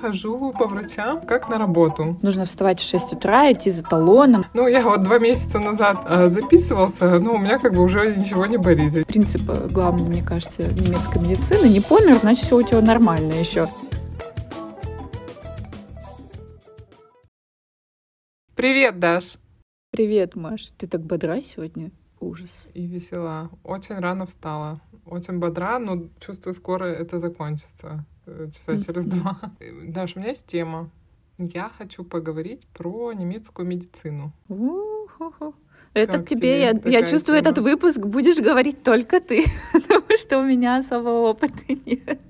Хожу по врачам, как на работу. Нужно вставать в 6 утра, идти за талоном. Ну, я вот два месяца назад э, записывался, но у меня как бы уже ничего не болит. Принцип э, главный, мне кажется, немецкой медицины. Не помер, значит, все у тебя нормально еще. Привет, Даш. Привет, Маш. Ты так бодра сегодня? Ужас. И весела. Очень рано встала. Очень бодра, но чувствую, скоро это закончится. Э, Часа через два. Даш, у меня есть тема. Я хочу поговорить про немецкую медицину. Это Как тебе, тебе я, я чувствую, тема? этот выпуск будешь говорить только ты, потому что у меня особого опыта нет.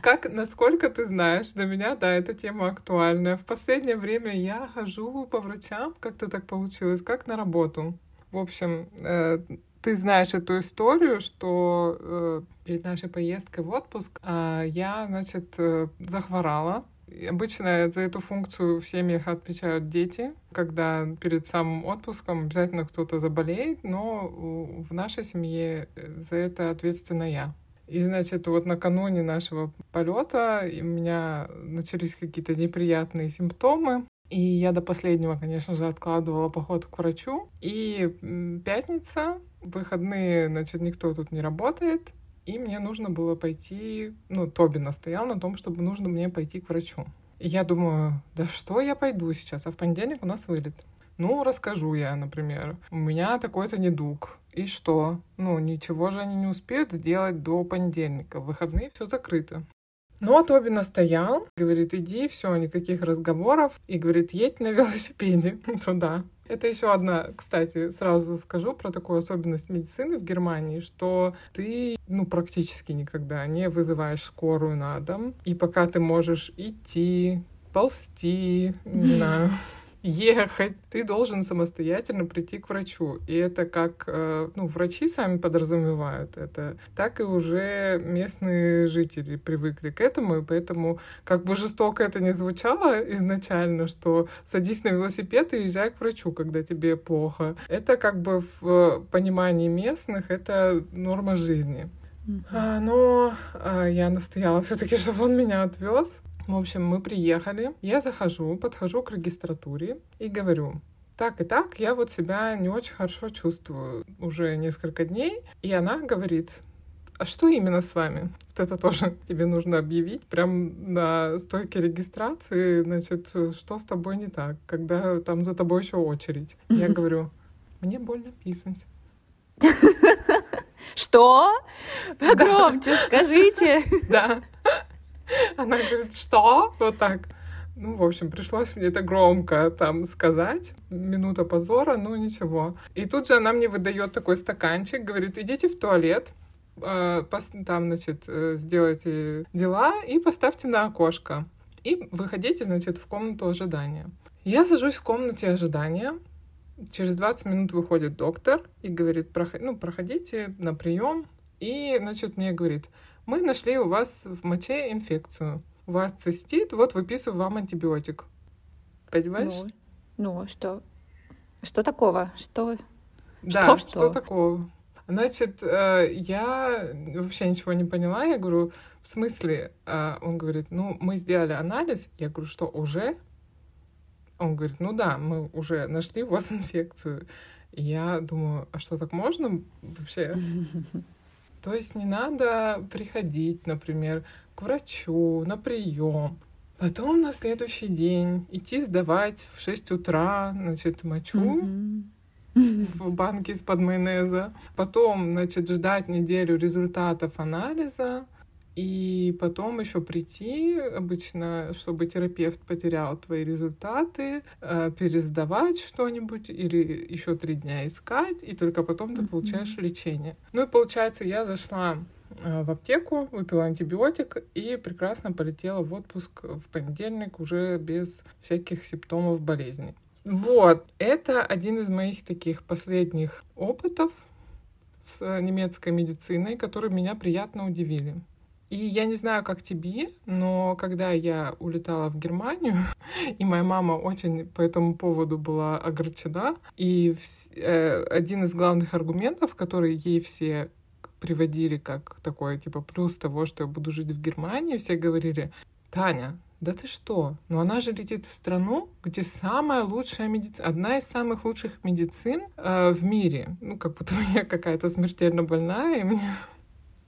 Как, насколько ты знаешь, для меня, да, эта тема актуальная. В последнее время я хожу по врачам, как-то так получилось, как на работу. В общем, э, ты знаешь эту историю, что э, перед нашей поездкой в отпуск э, я, значит, э, захворала. И обычно за эту функцию в семьях отвечают дети, когда перед самым отпуском обязательно кто-то заболеет, но в нашей семье э, за это ответственна я. И, значит, вот накануне нашего полета у меня начались какие-то неприятные симптомы. И я до последнего, конечно же, откладывала поход к врачу. И м, пятница, выходные, значит, никто тут не работает. И мне нужно было пойти, ну, Тоби настоял на том, чтобы нужно мне пойти к врачу. И я думаю, да что я пойду сейчас, а в понедельник у нас вылет. Ну, расскажу я, например, у меня такой-то недуг. И что? Ну, ничего же они не успеют сделать до понедельника. В выходные все закрыто. Ну, а Тоби настоял, говорит, иди, все, никаких разговоров. И говорит, едь на велосипеде туда. Это еще одна, кстати, сразу скажу про такую особенность медицины в Германии, что ты, ну, практически никогда не вызываешь скорую на дом. И пока ты можешь идти, ползти, не знаю, ехать, ты должен самостоятельно прийти к врачу. И это как, э, ну, врачи сами подразумевают это, так и уже местные жители привыкли к этому, и поэтому, как бы жестоко это ни звучало изначально, что садись на велосипед и езжай к врачу, когда тебе плохо. Это как бы в понимании местных это норма жизни. А, но а, я настояла все-таки, чтобы он меня отвез. В общем, мы приехали. Я захожу, подхожу к регистратуре и говорю, так и так, я вот себя не очень хорошо чувствую уже несколько дней. И она говорит, а что именно с вами? Вот это тоже тебе нужно объявить прям на стойке регистрации, значит, что с тобой не так, когда там за тобой еще очередь. Я говорю, мне больно писать. Что? Погромче скажите. Да. Она говорит, что? Вот так. Ну, в общем, пришлось мне это громко там сказать. Минута позора, ну ничего. И тут же она мне выдает такой стаканчик, говорит, идите в туалет, э, там, значит, э, сделайте дела и поставьте на окошко. И выходите, значит, в комнату ожидания. Я сажусь в комнате ожидания. Через 20 минут выходит доктор и говорит, «Прохо- ну, проходите на прием. И, значит, мне говорит, мы нашли у вас в моче инфекцию. У вас цистит, вот выписываю вам антибиотик. Понимаешь? Ну, ну, а что? Что такого? Что? да, что, что, что? такого? Значит, э, я вообще ничего не поняла. Я говорю, в смысле? А Он говорит, ну, мы сделали анализ. Я говорю, что, уже? Он говорит, ну да, мы уже нашли у вас инфекцию. Я думаю, а что, так можно вообще? То есть не надо приходить, например, к врачу на прием, потом на следующий день идти сдавать в 6 утра, значит, мочу в банке из-под майонеза, потом, значит, ждать неделю результатов анализа, и потом еще прийти, обычно, чтобы терапевт потерял твои результаты, э, пересдавать что-нибудь или еще три дня искать, и только потом ты получаешь лечение. Ну и получается, я зашла э, в аптеку, выпила антибиотик и прекрасно полетела в отпуск в понедельник уже без всяких симптомов болезни. Вот, это один из моих таких последних опытов с немецкой медициной, которые меня приятно удивили. И я не знаю, как тебе, но когда я улетала в Германию, и моя мама очень по этому поводу была огорчена, и э, один из главных аргументов, которые ей все приводили как такой, типа, плюс того, что я буду жить в Германии, все говорили, Таня, да ты что? Ну она же летит в страну, где самая лучшая медицина, одна из самых лучших медицин э, в мире. Ну, как будто я какая-то смертельно больная, и мне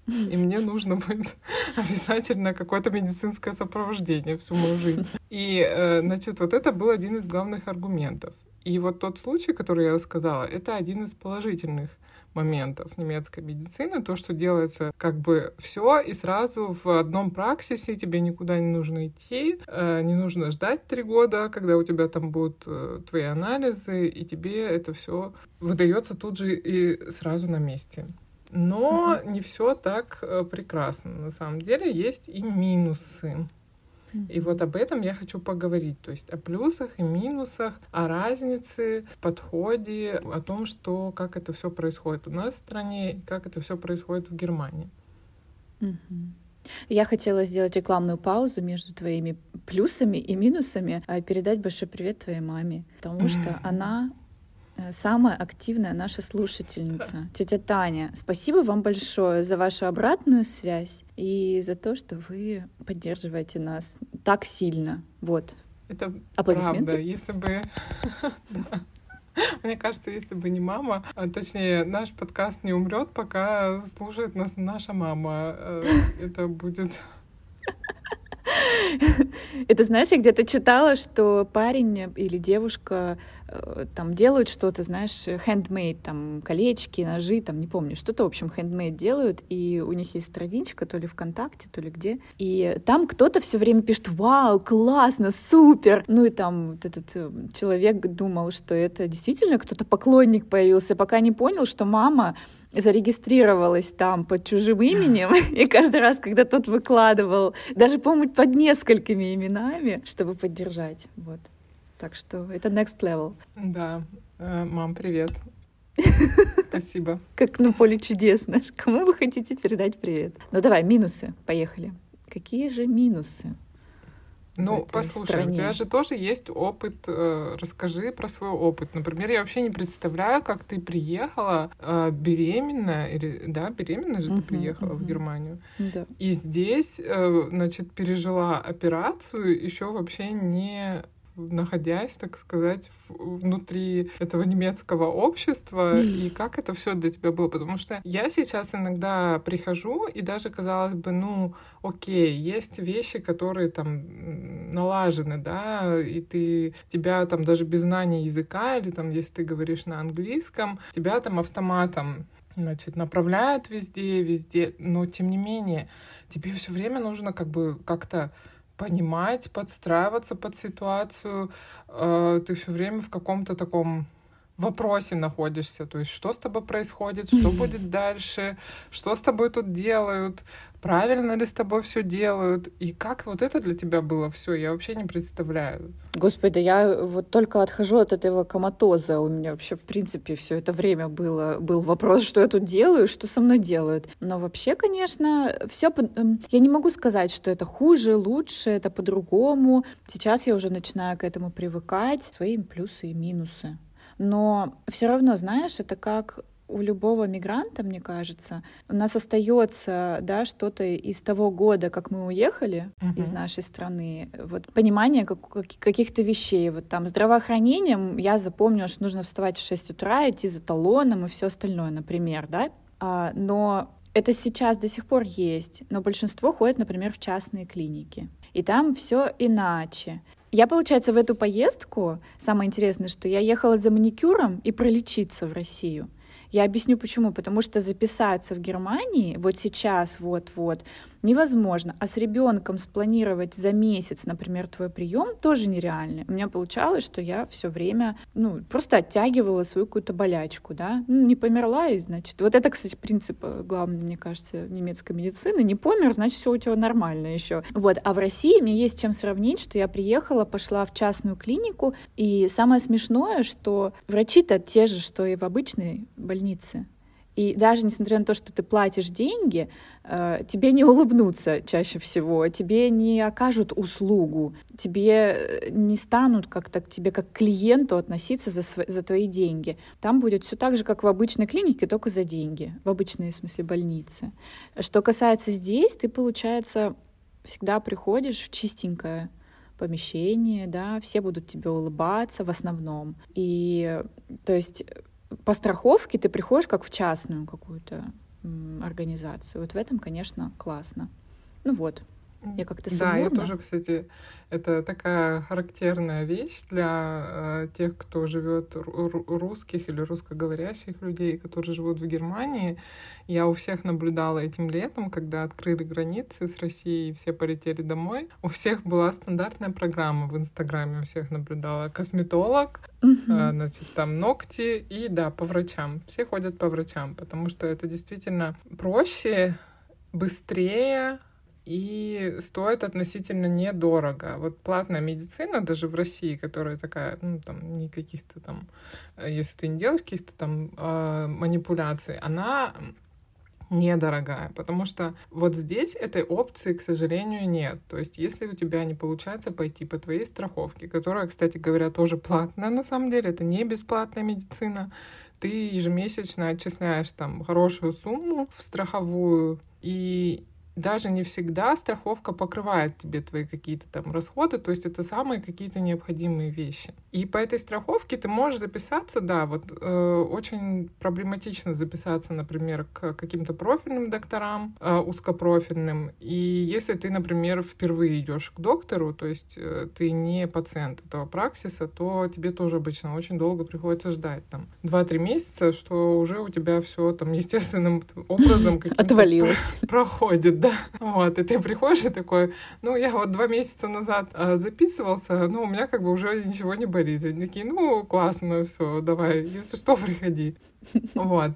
и мне нужно будет обязательно какое-то медицинское сопровождение всю мою жизнь. И, э, значит, вот это был один из главных аргументов. И вот тот случай, который я рассказала, это один из положительных моментов немецкой медицины, то, что делается как бы все и сразу в одном праксисе, тебе никуда не нужно идти, э, не нужно ждать три года, когда у тебя там будут э, твои анализы, и тебе это все выдается тут же и сразу на месте. Но не все так э, прекрасно. На самом деле есть и минусы. И вот об этом я хочу поговорить, то есть о плюсах и минусах, о разнице в подходе, о том, что как это все происходит у нас в стране и как это все происходит в Германии. Я хотела сделать рекламную паузу между твоими плюсами и минусами, а передать большой привет твоей маме, потому что она самая активная наша слушательница, тетя Таня. Спасибо вам большое за вашу обратную связь и за то, что вы поддерживаете нас так сильно. Вот. Это правда. Если бы... Мне кажется, если бы не мама, а точнее, наш подкаст не умрет, пока слушает нас наша мама. Э, это будет это знаешь, я где-то читала, что парень или девушка э, там делают что-то, знаешь, handmade, там колечки, ножи, там не помню, что-то, в общем, handmade делают, и у них есть страничка, то ли ВКонтакте, то ли где, и там кто-то все время пишет, вау, классно, супер, ну и там вот этот э, человек думал, что это действительно кто-то поклонник появился, пока не понял, что мама зарегистрировалась там под чужим именем, и каждый раз, когда тот выкладывал, даже, по-моему, под несколькими именами, чтобы поддержать. Вот. Так что это next level. Да. Э, мам, привет. Спасибо. Как на поле чудес, знаешь. Кому вы хотите передать привет? Ну давай, минусы. Поехали. Какие же минусы? Ну, послушай, стране. у тебя же тоже есть опыт. Э, расскажи про свой опыт. Например, я вообще не представляю, как ты приехала э, беременная, или да, беременная же uh-huh, ты приехала uh-huh. в Германию. Да. И здесь, э, значит, пережила операцию, еще вообще не находясь, так сказать, внутри этого немецкого общества, и как это все для тебя было. Потому что я сейчас иногда прихожу, и даже, казалось бы, ну, окей, есть вещи, которые там налажены, да, и ты, тебя там даже без знания языка, или там, если ты говоришь на английском, тебя там автоматом значит, направляют везде, везде, но тем не менее, тебе все время нужно как бы как-то понимать, подстраиваться под ситуацию. Э, ты все время в каком-то таком вопросе находишься, то есть что с тобой происходит, что будет дальше, что с тобой тут делают, правильно ли с тобой все делают, и как вот это для тебя было все, я вообще не представляю. Господи, я вот только отхожу от этого коматоза, у меня вообще в принципе все это время было был вопрос, что я тут делаю, что со мной делают. Но вообще, конечно, все, эм, я не могу сказать, что это хуже, лучше, это по-другому. Сейчас я уже начинаю к этому привыкать, свои плюсы и минусы. Но все равно, знаешь, это как у любого мигранта, мне кажется, у нас остается, да, что-то из того года, как мы уехали uh-huh. из нашей страны, вот понимание как, каких-то вещей, вот там здравоохранением я запомнила, что нужно вставать в 6 утра, идти за талоном и все остальное, например, да, а, но это сейчас до сих пор есть, но большинство ходит, например, в частные клиники. И там все иначе. Я, получается, в эту поездку, самое интересное, что я ехала за маникюром и пролечиться в Россию. Я объясню почему. Потому что записаться в Германии вот сейчас, вот-вот, невозможно. А с ребенком спланировать за месяц, например, твой прием тоже нереально. У меня получалось, что я все время, ну, просто оттягивала свою какую-то болячку, да, ну, не померла, и, значит, вот это, кстати, принцип э, главный, мне кажется, немецкой медицины, не помер, значит, все у тебя нормально еще. Вот, а в России мне есть чем сравнить, что я приехала, пошла в частную клинику, и самое смешное, что врачи-то те же, что и в обычной больнице. И даже несмотря на то, что ты платишь деньги, э, тебе не улыбнутся чаще всего, тебе не окажут услугу, тебе э, не станут как-то к тебе как клиенту относиться за, за твои деньги. Там будет все так же, как в обычной клинике, только за деньги, в обычной, в смысле, больнице. Что касается здесь, ты, получается, всегда приходишь в чистенькое помещение, да, все будут тебе улыбаться в основном. И то есть по страховке ты приходишь как в частную какую-то организацию. Вот в этом, конечно, классно. Ну вот, я как-то суммурно. Да, я тоже, кстати, это такая характерная вещь для э, тех, кто живет русских или русскоговорящих людей, которые живут в Германии. Я у всех наблюдала этим летом, когда открыли границы с Россией, все полетели домой. У всех была стандартная программа в Инстаграме, у всех наблюдала косметолог, э, значит, там ногти и, да, по врачам. Все ходят по врачам, потому что это действительно проще, быстрее, и стоит относительно недорого. Вот платная медицина даже в России, которая такая, ну, там, не каких-то там, э, если ты не делаешь каких-то там э, манипуляций, она недорогая, потому что вот здесь этой опции, к сожалению, нет. То есть, если у тебя не получается пойти по твоей страховке, которая, кстати говоря, тоже платная на самом деле, это не бесплатная медицина, ты ежемесячно отчисляешь там хорошую сумму в страховую, и даже не всегда страховка покрывает тебе твои какие-то там расходы, то есть это самые какие-то необходимые вещи. И по этой страховке ты можешь записаться, да, вот э, очень проблематично записаться, например, к каким-то профильным докторам, э, узкопрофильным. И если ты, например, впервые идешь к доктору, то есть э, ты не пациент этого праксиса, то тебе тоже обычно очень долго приходится ждать, там, 2-3 месяца, что уже у тебя все там естественным образом отвалилось проходит, да. Вот, и ты приходишь и такой, ну, я вот два месяца назад а, записывался, ну, у меня как бы уже ничего не болит. Они такие, ну, классно, все, давай, если что, приходи. Вот.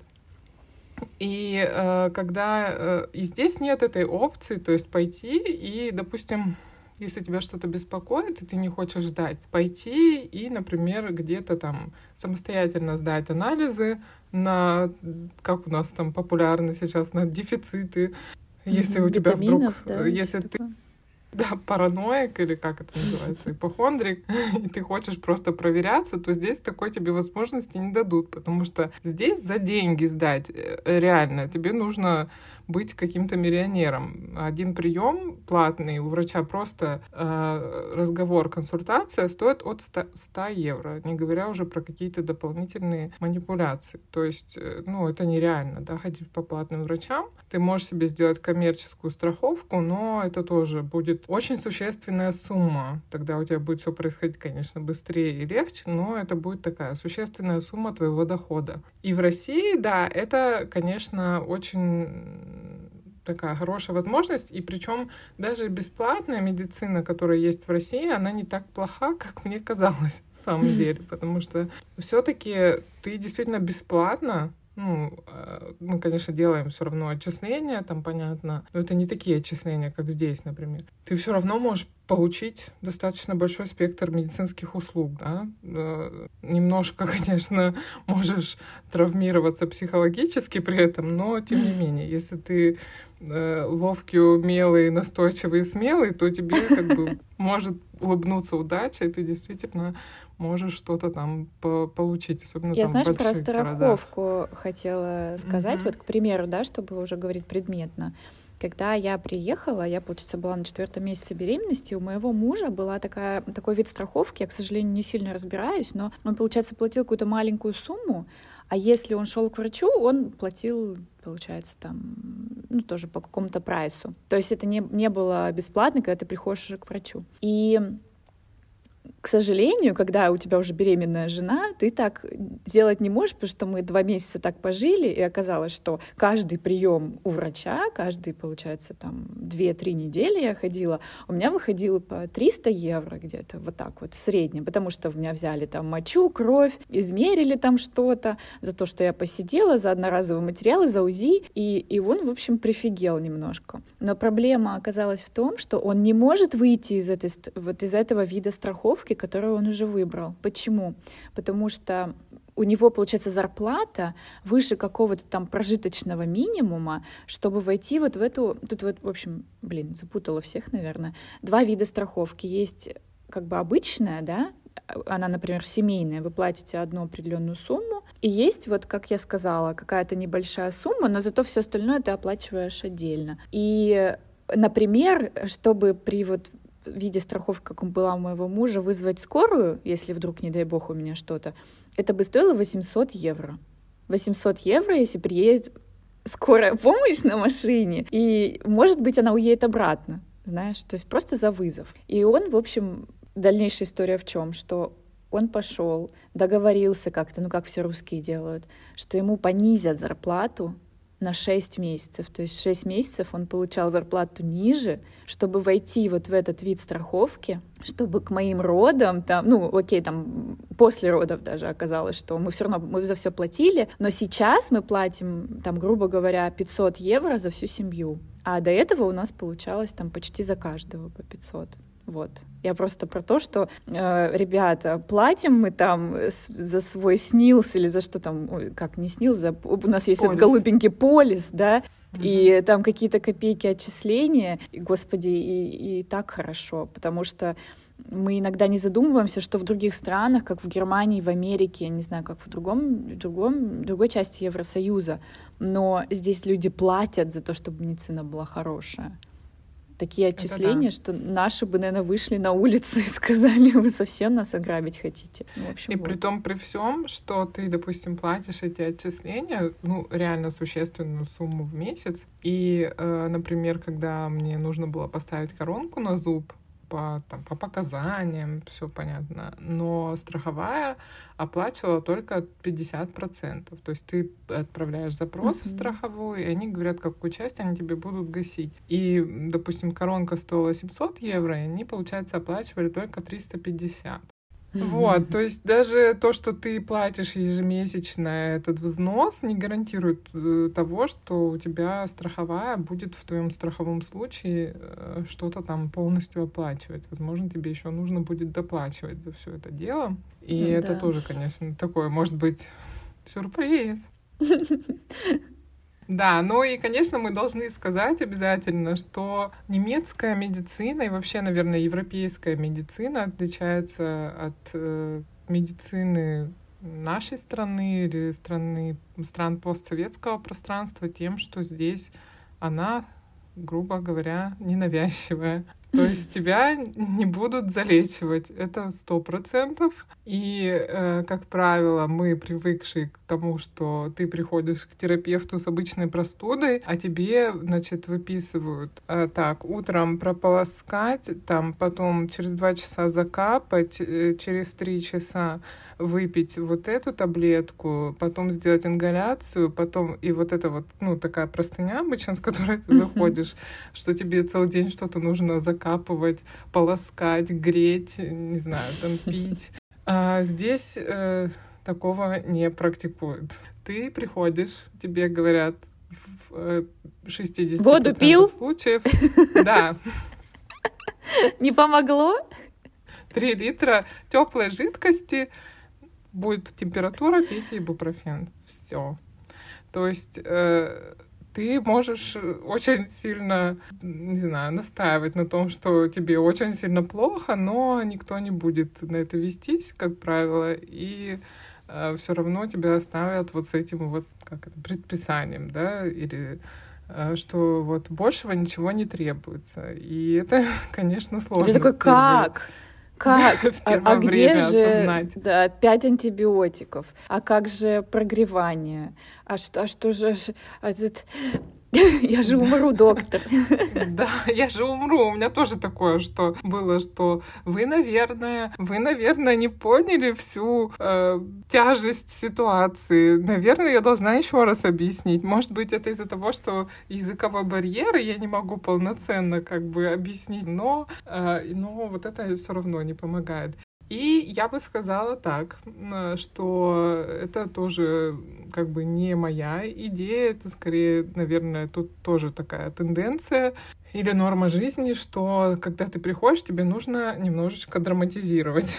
И э, когда э, и здесь нет этой опции, то есть пойти и, допустим, если тебя что-то беспокоит, и ты не хочешь ждать, пойти и, например, где-то там самостоятельно сдать анализы на, как у нас там популярны сейчас, на дефициты, если у тебя вдруг, да, если ты такое да, параноик или как это называется, ипохондрик, и ты хочешь просто проверяться, то здесь такой тебе возможности не дадут, потому что здесь за деньги сдать э, реально тебе нужно быть каким-то миллионером. Один прием платный у врача просто э, разговор, консультация стоит от 100, 100 евро, не говоря уже про какие-то дополнительные манипуляции. То есть, э, ну, это нереально, да, ходить по платным врачам. Ты можешь себе сделать коммерческую страховку, но это тоже будет очень существенная сумма. Тогда у тебя будет все происходить, конечно, быстрее и легче, но это будет такая существенная сумма твоего дохода. И в России, да, это, конечно, очень такая хорошая возможность, и причем даже бесплатная медицина, которая есть в России, она не так плоха, как мне казалось, на самом деле, потому что все-таки ты действительно бесплатно ну, э, мы, конечно, делаем все равно отчисления, там понятно, но это не такие отчисления, как здесь, например. Ты все равно можешь получить достаточно большой спектр медицинских услуг, да. Э, немножко, конечно, можешь травмироваться психологически при этом, но тем не менее, если ты э, ловкий, умелый, настойчивый и смелый, то тебе как бы может улыбнуться удача, и ты действительно можешь что-то там по получить, особенно Я, там знаешь, про страховку городах. хотела сказать, mm-hmm. вот, к примеру, да, чтобы уже говорить предметно. Когда я приехала, я, получается, была на четвертом месяце беременности, у моего мужа была такая, такой вид страховки, я, к сожалению, не сильно разбираюсь, но он, получается, платил какую-то маленькую сумму, а если он шел к врачу, он платил, получается, там, ну, тоже по какому-то прайсу. То есть это не, не было бесплатно, когда ты приходишь к врачу. И к сожалению, когда у тебя уже беременная жена, ты так сделать не можешь, потому что мы два месяца так пожили, и оказалось, что каждый прием у врача, каждый, получается, там, две-три недели я ходила, у меня выходило по 300 евро где-то, вот так вот, в среднем, потому что у меня взяли там мочу, кровь, измерили там что-то, за то, что я посидела, за одноразовые материалы, за УЗИ, и, и он, в общем, прифигел немножко. Но проблема оказалась в том, что он не может выйти из, этой, вот из этого вида страховки, страховки, которую он уже выбрал. Почему? Потому что у него, получается, зарплата выше какого-то там прожиточного минимума, чтобы войти вот в эту... Тут вот, в общем, блин, запутала всех, наверное. Два вида страховки. Есть как бы обычная, да, она, например, семейная, вы платите одну определенную сумму, и есть, вот как я сказала, какая-то небольшая сумма, но зато все остальное ты оплачиваешь отдельно. И Например, чтобы при вот виде страховки, как была у моего мужа, вызвать скорую, если вдруг, не дай бог, у меня что-то, это бы стоило 800 евро. 800 евро, если приедет скорая помощь на машине, и, может быть, она уедет обратно, знаешь, то есть просто за вызов. И он, в общем, дальнейшая история в чем, что он пошел, договорился как-то, ну как все русские делают, что ему понизят зарплату на 6 месяцев. То есть 6 месяцев он получал зарплату ниже, чтобы войти вот в этот вид страховки, чтобы к моим родам, там, ну, окей, там, после родов даже оказалось, что мы все равно, мы за все платили, но сейчас мы платим, там, грубо говоря, 500 евро за всю семью. А до этого у нас получалось там почти за каждого по 500. Вот. Я просто про то, что, э, ребята, платим мы там за свой снилс или за что там, ой, как не снилс, за, у нас есть полис. этот голубенький полис, да, mm-hmm. и там какие-то копейки отчисления, и, господи, и, и так хорошо, потому что мы иногда не задумываемся, что в других странах, как в Германии, в Америке, я не знаю, как в другом, в другом, в другой части Евросоюза, но здесь люди платят за то, чтобы медицина была хорошая такие отчисления, да. что наши бы, наверное, вышли на улицу и сказали, вы совсем нас ограбить хотите. Ну, в общем, и вот. при том, при всем, что ты, допустим, платишь эти отчисления, ну, реально существенную сумму в месяц. И, э, например, когда мне нужно было поставить коронку на зуб, по, там, по показаниям, все понятно. Но страховая оплачивала только 50%. То есть ты отправляешь запрос mm-hmm. в страховую, и они говорят, какую часть они тебе будут гасить. И, допустим, коронка стоила 700 евро, и они, получается, оплачивали только 350. Вот, то есть даже то, что ты платишь ежемесячно этот взнос, не гарантирует э, того, что у тебя страховая будет в твоем страховом случае э, что-то там полностью оплачивать. Возможно, тебе еще нужно будет доплачивать за все это дело. И да. это тоже, конечно, такое, может быть, сюрприз. Да, ну и, конечно, мы должны сказать обязательно, что немецкая медицина и вообще, наверное, европейская медицина отличается от э, медицины нашей страны или страны, стран постсоветского пространства тем, что здесь она, грубо говоря, ненавязчивая. То есть тебя не будут залечивать, это сто процентов. И, э, как правило, мы привыкшие к тому, что ты приходишь к терапевту с обычной простудой, а тебе, значит, выписывают э, так, утром прополоскать, там потом через два часа закапать, э, через три часа выпить вот эту таблетку, потом сделать ингаляцию, потом и вот это вот, ну, такая простыня обычно, с которой ты выходишь, что тебе целый день что-то нужно закапывать, полоскать, греть, не знаю, там пить. А здесь э, такого не практикуют. Ты приходишь, тебе говорят в 60 э, Воду пил? случаев. Да. Не помогло? Три литра теплой жидкости, будет температура, пейте ибупрофен. Все. То есть э, ты можешь очень сильно, не знаю, настаивать на том, что тебе очень сильно плохо, но никто не будет на это вестись, как правило, и э, все равно тебя оставят вот с этим вот как это, предписанием, да, или э, что вот большего ничего не требуется. И это, конечно, сложно. Ты такой, как? Как? А, а где же осознать. да, пять антибиотиков? А как же прогревание? А что, а что же а Я же умру, доктор. Да, я же умру. У меня тоже такое, что было, что вы, наверное, вы, наверное, не поняли всю э, тяжесть ситуации. Наверное, я должна еще раз объяснить. Может быть, это из-за того, что языковой барьер, и я не могу полноценно как бы объяснить, но, э, но вот это все равно не помогает. И я бы сказала так, что это тоже как бы не моя идея, это скорее, наверное, тут тоже такая тенденция или норма жизни, что когда ты приходишь, тебе нужно немножечко драматизировать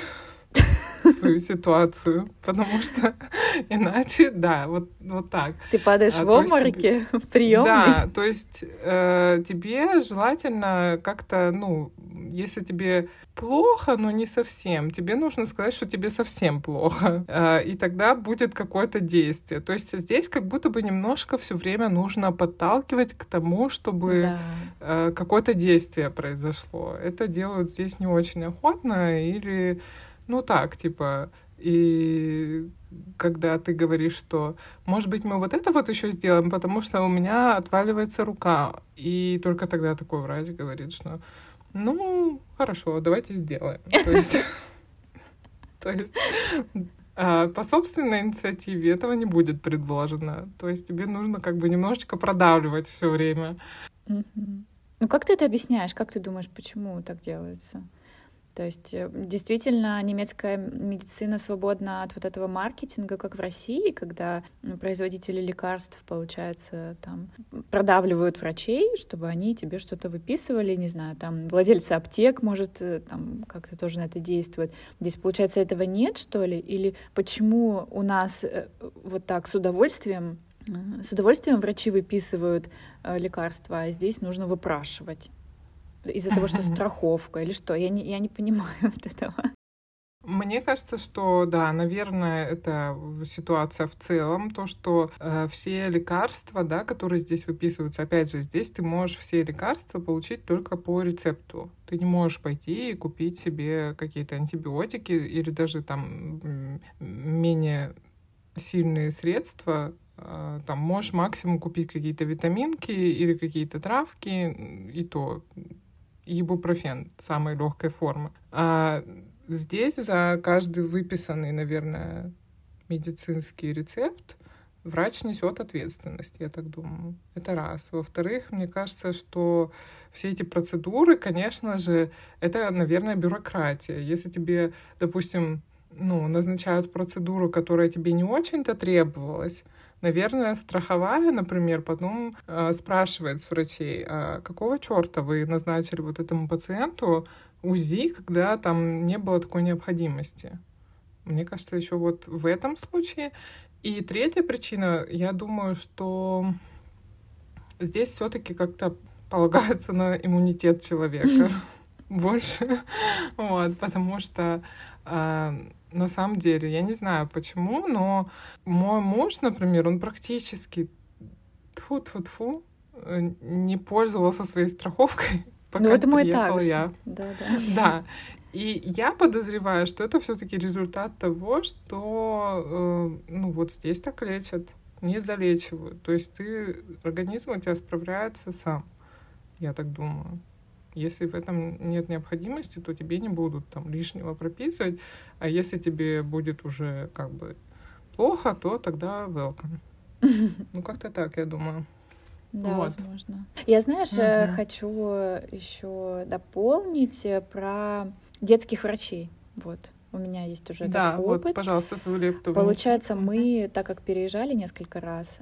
свою ситуацию, потому что Иначе, да, вот, вот так. Ты падаешь а, в обмороке в приемной? Да, то есть э, тебе желательно как-то, ну, если тебе плохо, но не совсем, тебе нужно сказать, что тебе совсем плохо, э, и тогда будет какое-то действие. То есть здесь как будто бы немножко все время нужно подталкивать к тому, чтобы да. Э, какое-то действие произошло. Это делают здесь не очень охотно или, ну так, типа, и когда ты говоришь, что, может быть, мы вот это вот еще сделаем, потому что у меня отваливается рука. И только тогда такой врач говорит, что ну, хорошо, давайте сделаем. То есть, а, по собственной инициативе этого не будет предложено. То есть тебе нужно как бы немножечко продавливать все время. Ну как ты это объясняешь? Как ты думаешь, почему так делается? То есть э, действительно немецкая медицина свободна от вот этого маркетинга, как в России, когда производители лекарств, получается, там продавливают врачей, чтобы они тебе что-то выписывали, не знаю, там владельцы аптек, может, э, там как-то тоже на это действует. Здесь, получается, этого нет, что ли? Или почему у нас э, вот так с удовольствием с удовольствием врачи выписывают лекарства, а здесь нужно выпрашивать? Из-за того, что страховка или что? Я не, я не понимаю вот этого. Мне кажется, что да, наверное, это ситуация в целом, то, что э, все лекарства, да, которые здесь выписываются, опять же, здесь ты можешь все лекарства получить только по рецепту. Ты не можешь пойти и купить себе какие-то антибиотики или даже там менее сильные средства, э, там можешь максимум купить какие-то витаминки или какие-то травки, и то ибупрофен самой легкой формы. А здесь за каждый выписанный, наверное, медицинский рецепт врач несет ответственность, я так думаю. Это раз. Во-вторых, мне кажется, что все эти процедуры, конечно же, это, наверное, бюрократия. Если тебе, допустим, ну, назначают процедуру, которая тебе не очень-то требовалась, Наверное, страховая, например, потом э, спрашивает с врачей, а какого черта вы назначили вот этому пациенту УЗИ, когда там не было такой необходимости. Мне кажется, еще вот в этом случае. И третья причина, я думаю, что здесь все-таки как-то полагается на иммунитет человека больше. Вот, потому что а, на самом деле. Я не знаю почему, но мой муж, например, он практически тфу тфу тфу не пользовался своей страховкой, пока ну, это мой приехал я. Да, да. Да. И я подозреваю, что это все-таки результат того, что э, ну вот здесь так лечат, не залечивают. То есть ты организм у тебя справляется сам, я так думаю. Если в этом нет необходимости, то тебе не будут там лишнего прописывать. А если тебе будет уже как бы плохо, то тогда welcome. Ну, как-то так, я думаю. Да, вот. возможно. Я, знаешь, угу. хочу еще дополнить э, про детских врачей. Вот. У меня есть уже да, этот опыт. вот, пожалуйста, свою лепту. Получается, мы, так как переезжали несколько раз,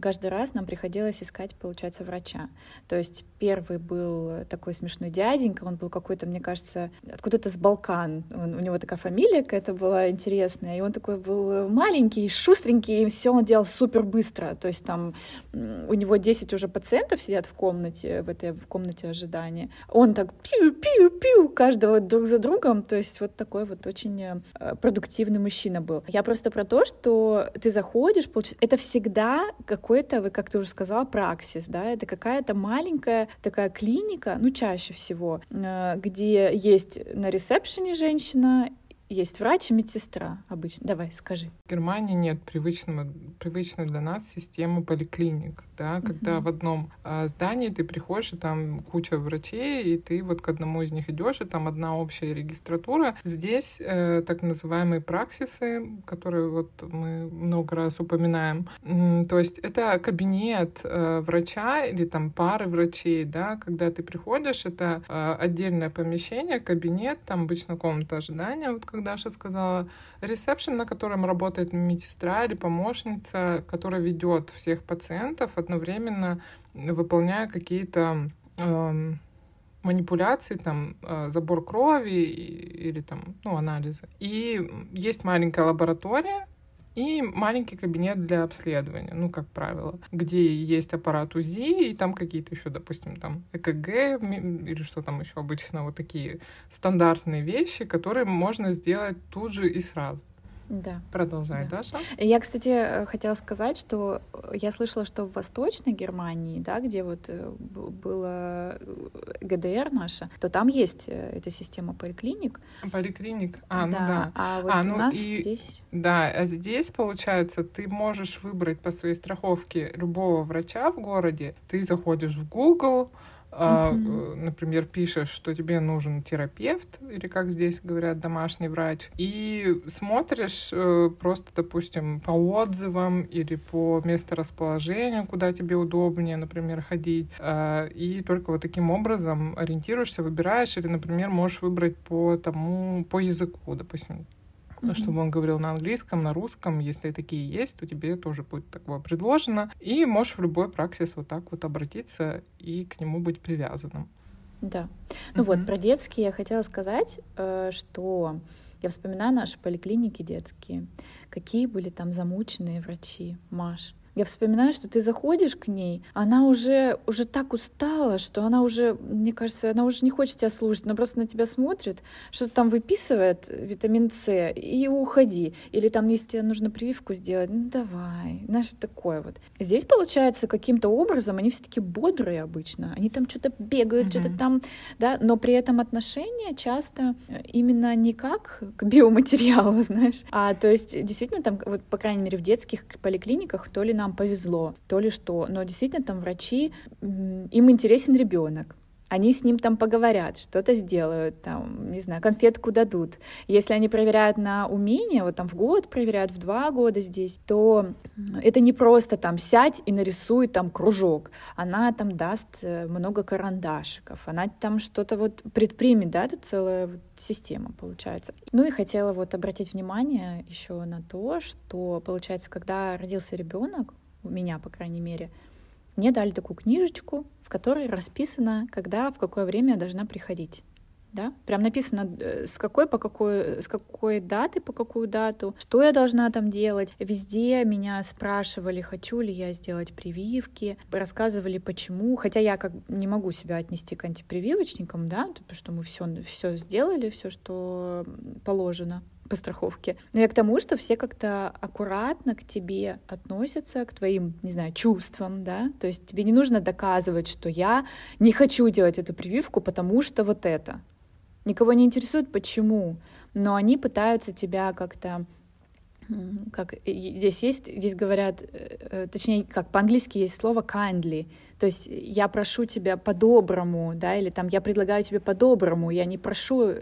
каждый раз нам приходилось искать, получается, врача. То есть первый был такой смешной дяденька, он был какой-то, мне кажется, откуда-то с Балкан. Он, у него такая фамилия какая-то была интересная, и он такой был маленький, шустренький, и все он делал супер быстро. То есть там у него 10 уже пациентов сидят в комнате, в этой в комнате ожидания. Он так пиу-пиу-пиу каждого друг за другом. То есть вот такой вот очень э, продуктивный мужчина был. Я просто про то, что ты заходишь, получается, это всегда какой-то, как ты уже сказала, праксис, да, это какая-то маленькая такая клиника, ну, чаще всего, э, где есть на ресепшене женщина есть врач и медсестра обычно. Давай, скажи. В Германии нет привычного, привычной для нас системы поликлиник, да, когда uh-huh. в одном а, здании ты приходишь, и там куча врачей, и ты вот к одному из них идешь, и там одна общая регистратура. Здесь э, так называемые праксисы, которые вот мы много раз упоминаем. То есть это кабинет э, врача или там пары врачей, да, когда ты приходишь, это э, отдельное помещение, кабинет, там обычно комната ожидания, вот как Даша сказала, ресепшн, на котором работает медсестра или помощница, которая ведет всех пациентов, одновременно выполняя какие-то э, манипуляции, там, э, забор крови или там, ну, анализы. И есть маленькая лаборатория, и маленький кабинет для обследования, ну, как правило, где есть аппарат УЗИ, и там какие-то еще, допустим, там ЭКГ или что там еще обычно, вот такие стандартные вещи, которые можно сделать тут же и сразу. Да. Продолжай, да. Даша. Я, кстати, э, хотела сказать, что я слышала, что в Восточной Германии, да, где вот э, было э, ГДР наша, то там есть эта система поликлиник. Поликлиник, а, ну да. ну да. А вот а, ну у нас и, здесь... Да, а здесь, получается, ты можешь выбрать по своей страховке любого врача в городе. Ты заходишь в Google, Uh-huh. например, пишешь, что тебе нужен терапевт, или как здесь говорят, домашний врач, и смотришь э, просто, допустим, по отзывам или по месторасположению, куда тебе удобнее, например, ходить, э, и только вот таким образом ориентируешься, выбираешь, или, например, можешь выбрать по тому, по языку, допустим, mm-hmm. чтобы он говорил на английском, на русском. Если такие есть, то тебе тоже будет такое предложено. И можешь в любой праксис вот так вот обратиться и к нему быть привязанным. Да. Ну mm-hmm. вот, про детские я хотела сказать, э, что я вспоминаю наши поликлиники детские. Какие были там замученные врачи, Маш. Я вспоминаю, что ты заходишь к ней, она уже, уже так устала, что она уже, мне кажется, она уже не хочет тебя слушать, она просто на тебя смотрит, что-то там выписывает, витамин С, и уходи. Или там, если тебе нужно прививку сделать, ну давай, знаешь, такое вот. Здесь, получается, каким-то образом они все таки бодрые обычно, они там что-то бегают, mm-hmm. что-то там, да, но при этом отношения часто именно не как к биоматериалу, знаешь, а то есть действительно там, вот, по крайней мере, в детских поликлиниках то ли на нам повезло, то ли что. Но действительно там врачи, им интересен ребенок они с ним там поговорят, что-то сделают, там, не знаю, конфетку дадут. Если они проверяют на умение, вот там в год проверяют, в два года здесь, то это не просто там сядь и нарисуй там кружок. Она там даст э, много карандашиков, она там что-то вот предпримет, да, тут целая система получается. Ну и хотела вот обратить внимание еще на то, что получается, когда родился ребенок, у меня, по крайней мере, мне дали такую книжечку, в которой расписано, когда, в какое время я должна приходить. Да? Прям написано, э, с какой, по какой, с какой даты, по какую дату, что я должна там делать. Везде меня спрашивали, хочу ли я сделать прививки, рассказывали, почему. Хотя я как не могу себя отнести к антипрививочникам, да, потому что мы все, все сделали, все, что положено по страховке. Но я к тому, что все как-то аккуратно к тебе относятся, к твоим, не знаю, чувствам, да, то есть тебе не нужно доказывать, что я не хочу делать эту прививку, потому что вот это. Никого не интересует, почему, но они пытаются тебя как-то как здесь есть, здесь говорят, э, э, точнее, как по-английски есть слово kindly, то есть я прошу тебя по-доброму, да, или там я предлагаю тебе по-доброму, я не прошу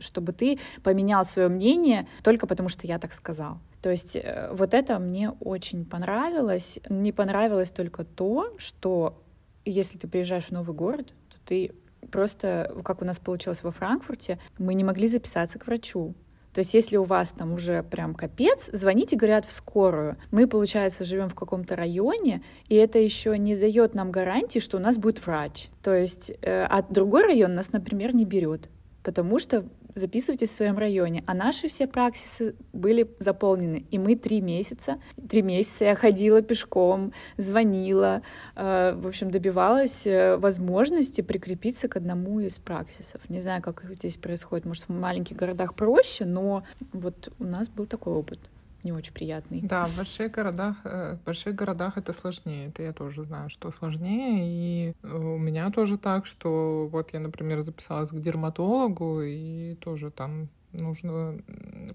чтобы ты поменял свое мнение только потому, что я так сказал. То есть э, вот это мне очень понравилось. Не понравилось только то, что если ты приезжаешь в новый город, то ты просто, как у нас получилось во Франкфурте, мы не могли записаться к врачу. То есть, если у вас там уже прям капец, звоните, говорят, в скорую. Мы, получается, живем в каком-то районе, и это еще не дает нам гарантии, что у нас будет врач. То есть, э, а другой район нас, например, не берет потому что записывайтесь в своем районе. А наши все праксисы были заполнены. И мы три месяца, три месяца я ходила пешком, звонила, э, в общем, добивалась э, возможности прикрепиться к одному из праксисов. Не знаю, как здесь происходит. Может, в маленьких городах проще, но вот у нас был такой опыт не очень приятный. Да, в больших городах, э, в больших городах это сложнее. Это я тоже знаю, что сложнее. И у меня тоже так, что вот я, например, записалась к дерматологу, и тоже там нужно,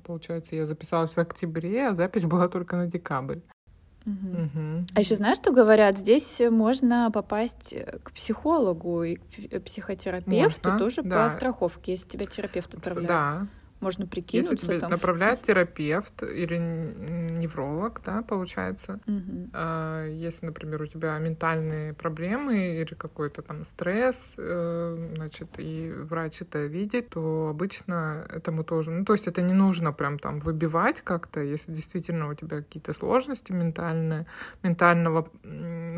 получается, я записалась в октябре, а запись была только на декабрь. Угу. Угу. А еще знаешь, что говорят? Здесь можно попасть к психологу и к психотерапевту можно, тоже да. по страховке, если тебя терапевт отправляет. Да, можно прикинуться. Если тебе там. направляет терапевт или невролог, да, получается. Угу. А, если, например, у тебя ментальные проблемы или какой-то там стресс, э, значит, и врач это видит, то обычно этому тоже... Ну, то есть это не нужно прям там выбивать как-то, если действительно у тебя какие-то сложности ментальные, ментального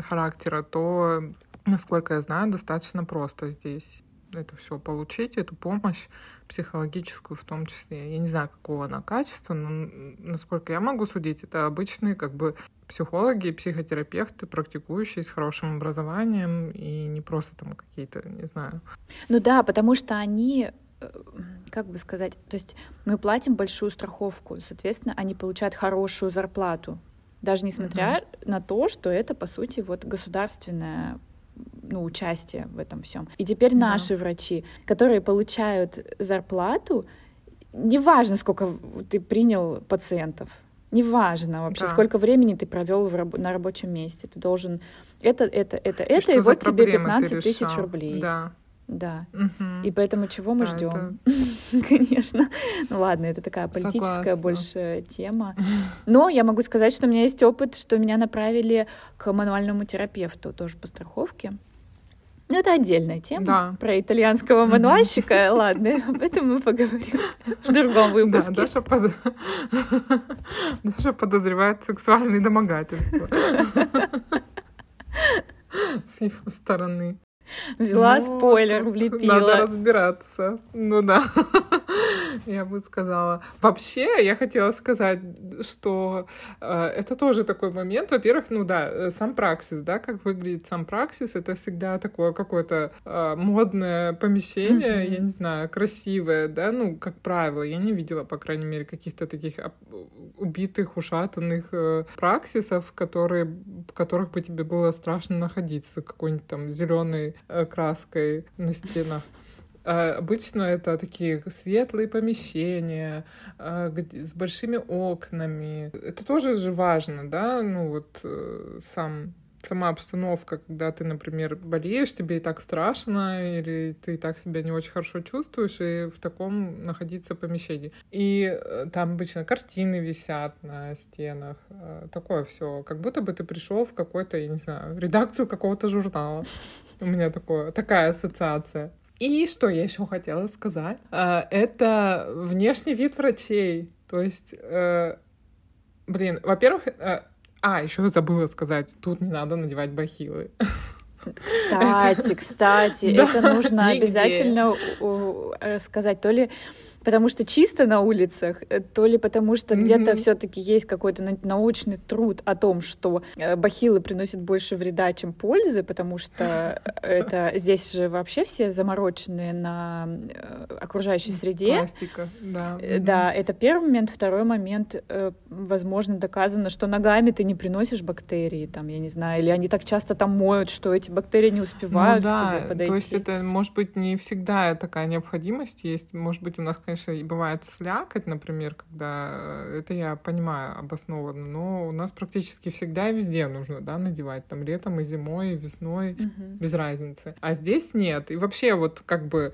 характера, то, насколько я знаю, достаточно просто здесь это все получить, эту помощь психологическую в том числе. Я не знаю, какого она качества, но насколько я могу судить, это обычные как бы психологи, психотерапевты, практикующие с хорошим образованием и не просто там какие-то, не знаю. Ну да, потому что они э, как бы сказать, то есть мы платим большую страховку, соответственно, они получают хорошую зарплату, даже несмотря mm-hmm. на то, что это по сути вот государственная ну, участие в этом всем. И теперь да. наши врачи, которые получают зарплату, неважно, сколько ты принял пациентов, неважно вообще, да. сколько времени ты провел раб- на рабочем месте, ты должен это, это, это, и это, и вот тебе 15 тысяч рублей. Да. Да. Угу. И поэтому чего мы да, ждем? Это... Конечно. Ну ладно, это такая политическая Согласна. больше тема. Но я могу сказать, что у меня есть опыт, что меня направили к мануальному терапевту, тоже по страховке. Ну, это отдельная тема да. про итальянского мануальщика. Ладно, об этом мы поговорим в другом выпуске. Да, Даша, под... Даша подозревает сексуальные домогательства с его стороны. Взяла ну, спойлер, влепила. Надо разбираться. Ну да. я бы сказала. Вообще, я хотела сказать, что э, это тоже такой момент. Во-первых, ну да, э, сам праксис, да, как выглядит сам праксис, это всегда такое какое-то э, модное помещение, mm-hmm. я не знаю, красивое, да, ну, как правило. Я не видела, по крайней мере, каких-то таких убитых, ушатанных э, праксисов, которые, в которых бы тебе было страшно находиться, какой-нибудь там зеленой э, краской на стенах. А, обычно это такие светлые помещения а, с большими окнами. Это тоже же важно, да, ну вот э, сам сама обстановка, когда ты, например, болеешь, тебе и так страшно, или ты и так себя не очень хорошо чувствуешь, и в таком находиться помещении. И э, там обычно картины висят на стенах, такое все, как будто бы ты пришел в какой-то, я не знаю, редакцию какого-то журнала. У меня такое, такая ассоциация. И что я еще хотела сказать? А, это внешний вид врачей. То есть, э, блин, во-первых, э, а, еще забыла сказать, тут не надо надевать бахилы. Кстати, кстати, это нужно обязательно сказать. То ли потому что чисто на улицах, э, то ли потому что mm-hmm. где-то все-таки есть какой-то научный труд о том, что э, бахилы приносят больше вреда, чем пользы, потому что это здесь же вообще все замороченные на э, окружающей среде. Пластика, да. Да, это первый момент. Второй момент, возможно, доказано, что ногами ты не приносишь бактерии, там, я не знаю, или они так часто там моют, что эти бактерии не успевают ну, да, к тебе подойти. То есть это, может быть, не всегда такая необходимость есть. Может быть, у нас, конечно, и бывает слякоть, например, когда э, это я понимаю обоснованно, но у нас практически всегда и везде нужно, да, надевать, там, летом и зимой, и весной, угу. без разницы. А здесь нет. И вообще вот как бы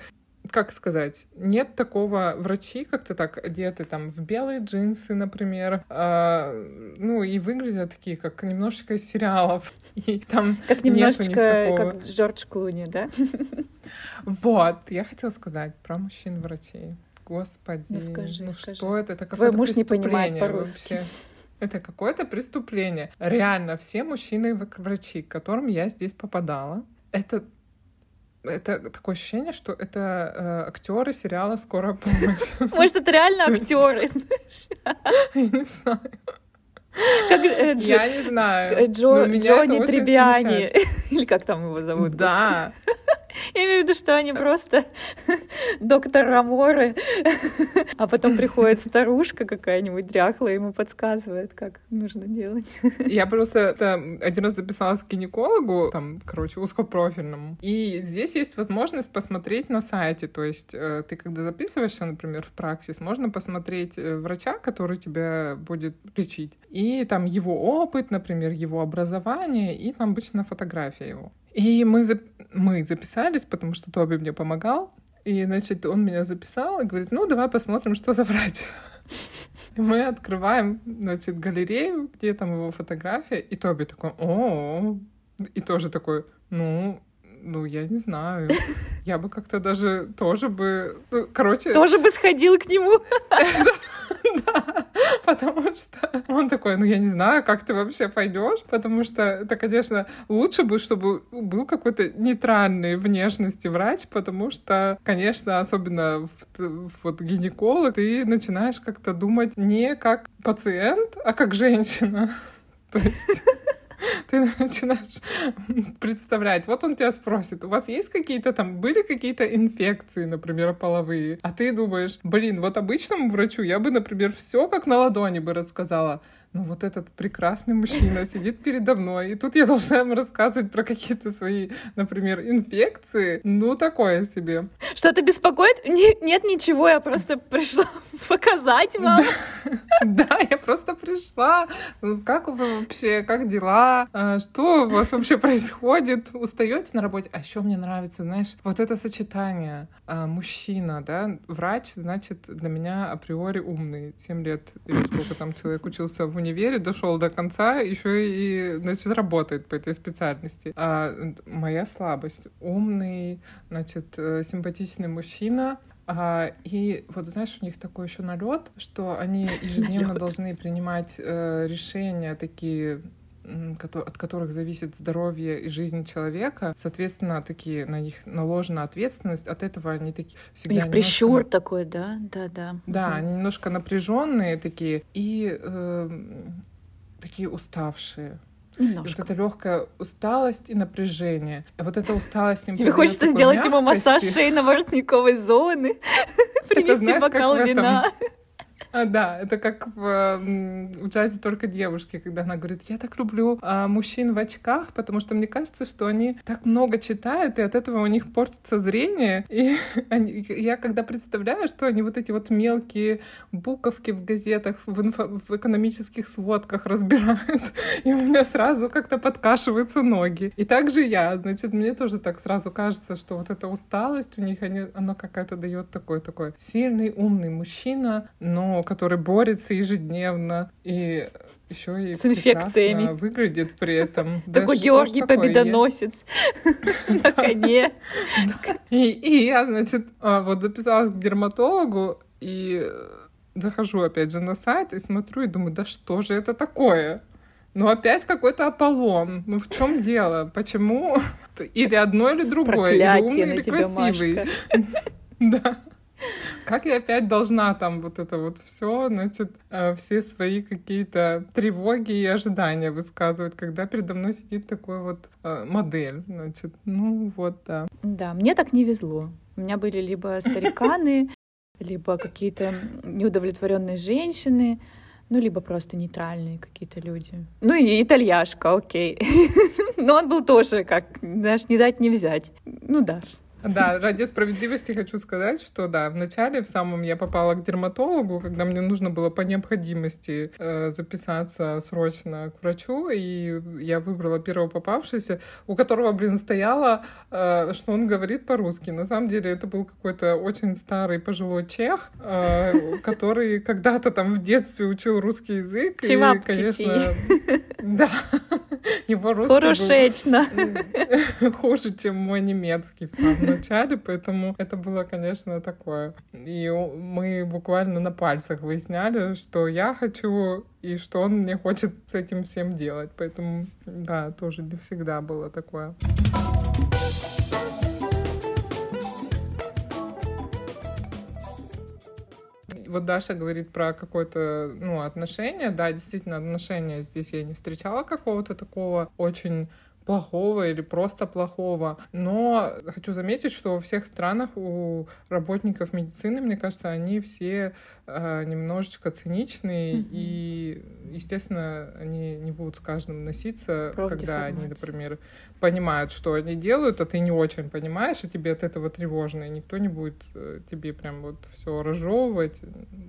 как сказать, нет такого врачи, как-то так одеты там в белые джинсы, например, э, ну и выглядят такие, как немножечко из сериалов. И там как немножечко как Джордж Клуни, да? Вот, я хотела сказать про мужчин-врачей. Господи, ну, скажи, ну скажи. что это? Это какое-то Твой муж не понимает по-русски. Вообще. Это какое-то преступление. Реально, все мужчины-врачи, к которым я здесь попадала, это это такое ощущение, что это э, актеры сериала Скорая помощь. Может, это реально актеры, знаешь? Я не знаю. Как, э, Джо, я не знаю. Джо, Джонни Требиани. Или как там его зовут? Да. Я имею в виду, что они просто доктор Раморы, а потом приходит старушка какая-нибудь дряхлая, ему подсказывает, как нужно делать. Я просто один раз записалась к гинекологу, там, короче, узкопрофильному, и здесь есть возможность посмотреть на сайте, то есть э, ты когда записываешься, например, в праксис, можно посмотреть э, врача, который тебя будет лечить, и там его опыт, например, его образование, и там обычно фотография его. И мы, зап... мы записались, потому что Тоби мне помогал. И, значит, он меня записал и говорит, ну, давай посмотрим, что за врач. И мы открываем, значит, галерею, где там его фотография, и Тоби такой, о, и тоже такой, ну, ну, я не знаю. Я бы как-то даже тоже бы... Ну, короче... Тоже бы сходил к нему. Да. потому что он такой, ну я не знаю, как ты вообще пойдешь, потому что это, конечно, лучше бы, чтобы был какой-то нейтральной внешности врач, потому что, конечно, особенно в, вот гинеколог, ты начинаешь как-то думать не как пациент, а как женщина. То есть ты начинаешь представлять. Вот он тебя спросит, у вас есть какие-то там, были какие-то инфекции, например, половые? А ты думаешь, блин, вот обычному врачу я бы, например, все как на ладони бы рассказала ну вот этот прекрасный мужчина сидит передо мной, и тут я должна ему рассказывать про какие-то свои, например, инфекции. Ну, такое себе. Что-то беспокоит? Нет ничего, я просто пришла показать вам. Да, я просто пришла. Ну, как вы вообще, как дела? А, что у вас вообще происходит? Устаете на работе? А еще мне нравится, знаешь, вот это сочетание. А, мужчина, да, врач, значит, для меня априори умный. Семь лет или сколько там человек учился в универе, дошел до конца, еще и, значит, работает по этой специальности. А моя слабость — умный, значит, э, симпатичный мужчина, а, и вот знаешь, у них такой еще налет, что они ежедневно должны принимать э, решения такие от которых зависит здоровье и жизнь человека, соответственно, такие на них наложена ответственность. От этого они такие всегда. У них прищур на... такой, да, да, да. Да, угу. они немножко напряженные такие и э, такие уставшие. Немножко. вот эта легкая усталость и напряжение. И вот эта усталость им Тебе хочется сделать ему массаж шейно-воротниковой зоны, принести бокал вина. А, да, это как в, в джазе только девушки, когда она говорит, я так люблю а, мужчин в очках, потому что мне кажется, что они так много читают, и от этого у них портится зрение. И они, я когда представляю, что они вот эти вот мелкие буковки в газетах, в, инфо, в экономических сводках разбирают, и у меня сразу как-то подкашиваются ноги. И также я, значит, мне тоже так сразу кажется, что вот эта усталость у них, они, она какая-то дает такой такой сильный, умный мужчина, но который борется ежедневно и еще и с инфекциями выглядит при этом. Такой Георгий Победоносец на коне. И я, значит, а, вот записалась к дерматологу и захожу опять же на сайт и смотрю и думаю, да что же это такое? Ну опять какой-то Аполлон. Ну в чем дело? Почему? Или одно, или другое. или умный, или красивый. Да. Как я опять должна там вот это вот все, значит, э, все свои какие-то тревоги и ожидания высказывать, когда передо мной сидит такой вот э, модель, значит, ну вот, да. Да, мне так не везло. У меня были либо стариканы, либо какие-то неудовлетворенные женщины, ну, либо просто нейтральные какие-то люди. Ну, и итальяшка, окей. Но он был тоже, как, знаешь, не дать не взять. Ну да, да, ради справедливости хочу сказать, что да, вначале в самом я попала к дерматологу, когда мне нужно было по необходимости э, записаться срочно к врачу, и я выбрала первого попавшегося, у которого, блин, стояло, э, что он говорит по-русски. На самом деле это был какой-то очень старый пожилой чех, э, который когда-то там в детстве учил русский язык. Чевап, и, конечно, да, его русский был хуже, чем мой немецкий в самом начале, поэтому это было, конечно, такое. И мы буквально на пальцах выясняли, что я хочу и что он мне хочет с этим всем делать. Поэтому, да, тоже не всегда было такое. Вот Даша говорит про какое-то, ну, отношение, да, действительно, отношения здесь я не встречала какого-то такого очень плохого или просто плохого. Но хочу заметить, что во всех странах у работников медицины, мне кажется, они все э, немножечко циничные, mm-hmm. и, естественно, они не будут с каждым носиться, Про когда они, например, понимают, что они делают, а ты не очень понимаешь, и тебе от этого тревожно, и никто не будет э, тебе прям вот все разжевывать,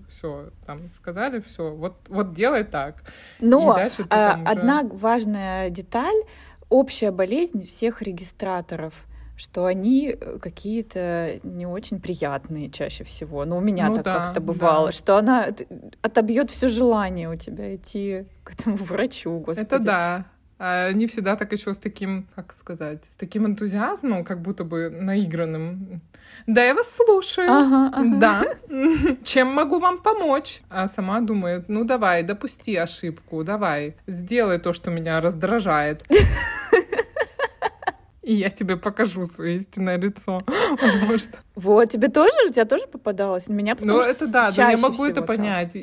все там сказали, все, вот, вот делай так. Но а, одна уже... важная деталь общая болезнь всех регистраторов что они э, какие-то не очень приятные чаще всего. Но ну, у меня ну, так да, как-то бывало, да. что она отобьет все желание у тебя идти к этому врачу, господи. Это да. А не всегда так еще с таким, как сказать, с таким энтузиазмом, как будто бы наигранным. Да, я вас слушаю. Ага, ага. Да, чем могу вам помочь? А сама думает, ну давай, допусти ошибку, давай, сделай то, что меня раздражает. И я тебе покажу свое истинное лицо. Вот, тебе тоже? У тебя тоже попадалось? Меня Ну, это да, да, я могу это понять.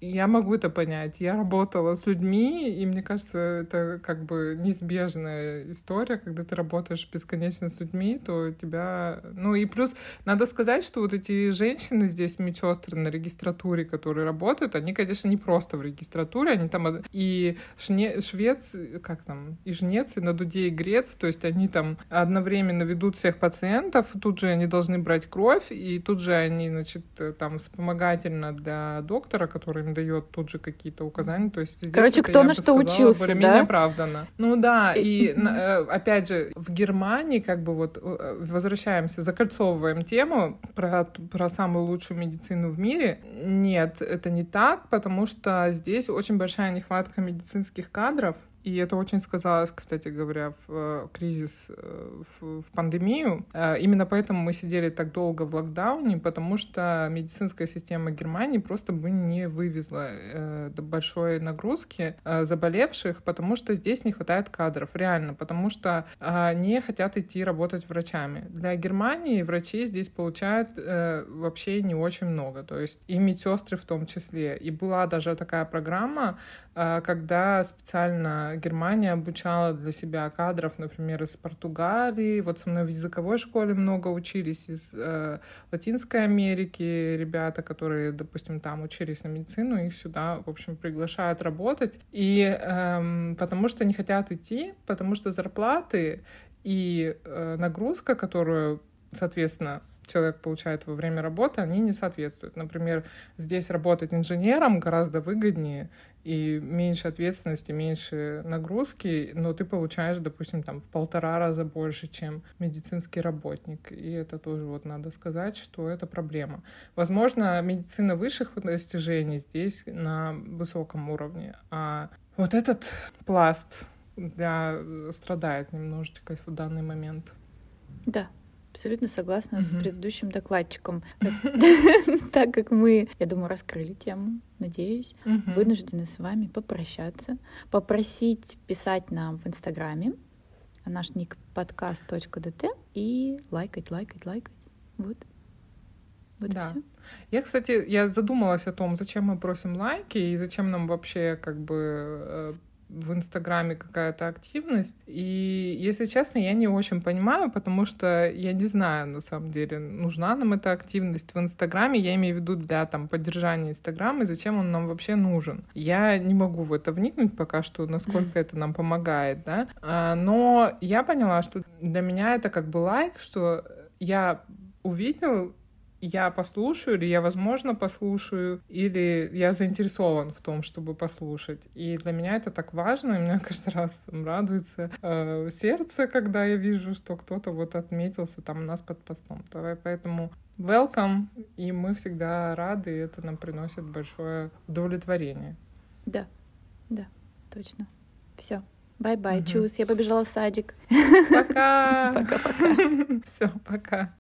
Я могу это понять. Я работала с людьми, и мне кажется, это как бы неизбежная история, когда ты работаешь бесконечно с людьми, то тебя... Ну и плюс надо сказать, что вот эти женщины здесь, медсестры на регистратуре, которые работают, они, конечно, не просто в регистратуре, они там и шне... швец, как там, и жнец, и на дуде, и грец, то есть они там одновременно ведут всех пациентов, тут же они должны брать кровь, и тут же они, значит, там вспомогательно для доктора, который им дает тут же какие-то указания. То есть здесь Короче, это, кто на что сказала, учился, более-менее да? оправданно. Ну да, и э, опять же, в Германии, как бы вот э, возвращаемся, закольцовываем тему про, про самую лучшую медицину в мире. Нет, это не так, потому что здесь очень большая нехватка медицинских кадров, и это очень сказалось, кстати говоря, в э, кризис, э, в, в пандемию. Э, именно поэтому мы сидели так долго в локдауне, потому что медицинская система Германии просто бы не вывезла большой нагрузки заболевших, потому что здесь не хватает кадров, реально, потому что не хотят идти работать врачами. Для Германии врачи здесь получают вообще не очень много, то есть и медсестры в том числе. И была даже такая программа, когда специально Германия обучала для себя кадров, например, из Португалии. Вот со мной в языковой школе много учились из э, Латинской Америки ребята, которые, допустим, там учились на медицину, их сюда, в общем, приглашают работать. И э, потому что не хотят идти, потому что зарплаты и э, нагрузка, которую, соответственно, человек получает во время работы, они не соответствуют. Например, здесь работать инженером гораздо выгоднее и меньше ответственности, меньше нагрузки, но ты получаешь, допустим, там в полтора раза больше, чем медицинский работник. И это тоже вот надо сказать, что это проблема. Возможно, медицина высших достижений здесь на высоком уровне, а вот этот пласт для страдает немножечко в данный момент. Да, Абсолютно согласна mm-hmm. с предыдущим докладчиком. Так как мы, я думаю, раскрыли тему, надеюсь, вынуждены с вами попрощаться, попросить писать нам в Инстаграме наш ник подкаст.дт и лайкать, лайкать, лайкать. Вот. Вот да. Все. Я, кстати, я задумалась о том, зачем мы просим лайки и зачем нам вообще как бы э, в Инстаграме какая-то активность. И, если честно, я не очень понимаю, потому что я не знаю, на самом деле, нужна нам эта активность в Инстаграме. Я имею в виду для там, поддержания Инстаграма, и зачем он нам вообще нужен. Я не могу в это вникнуть пока что, насколько это нам помогает, да. А, но я поняла, что для меня это как бы лайк, что я увидел я послушаю, или я, возможно, послушаю, или я заинтересован в том, чтобы послушать. И для меня это так важно, и меня каждый раз там, радуется э, сердце, когда я вижу, что кто-то вот отметился там у нас под постом. Давай, поэтому welcome, и мы всегда рады, и это нам приносит большое удовлетворение. Да, да, точно. Все. Bye-bye, угу. чус, я побежала в садик. Пока. Пока-пока. Все, пока.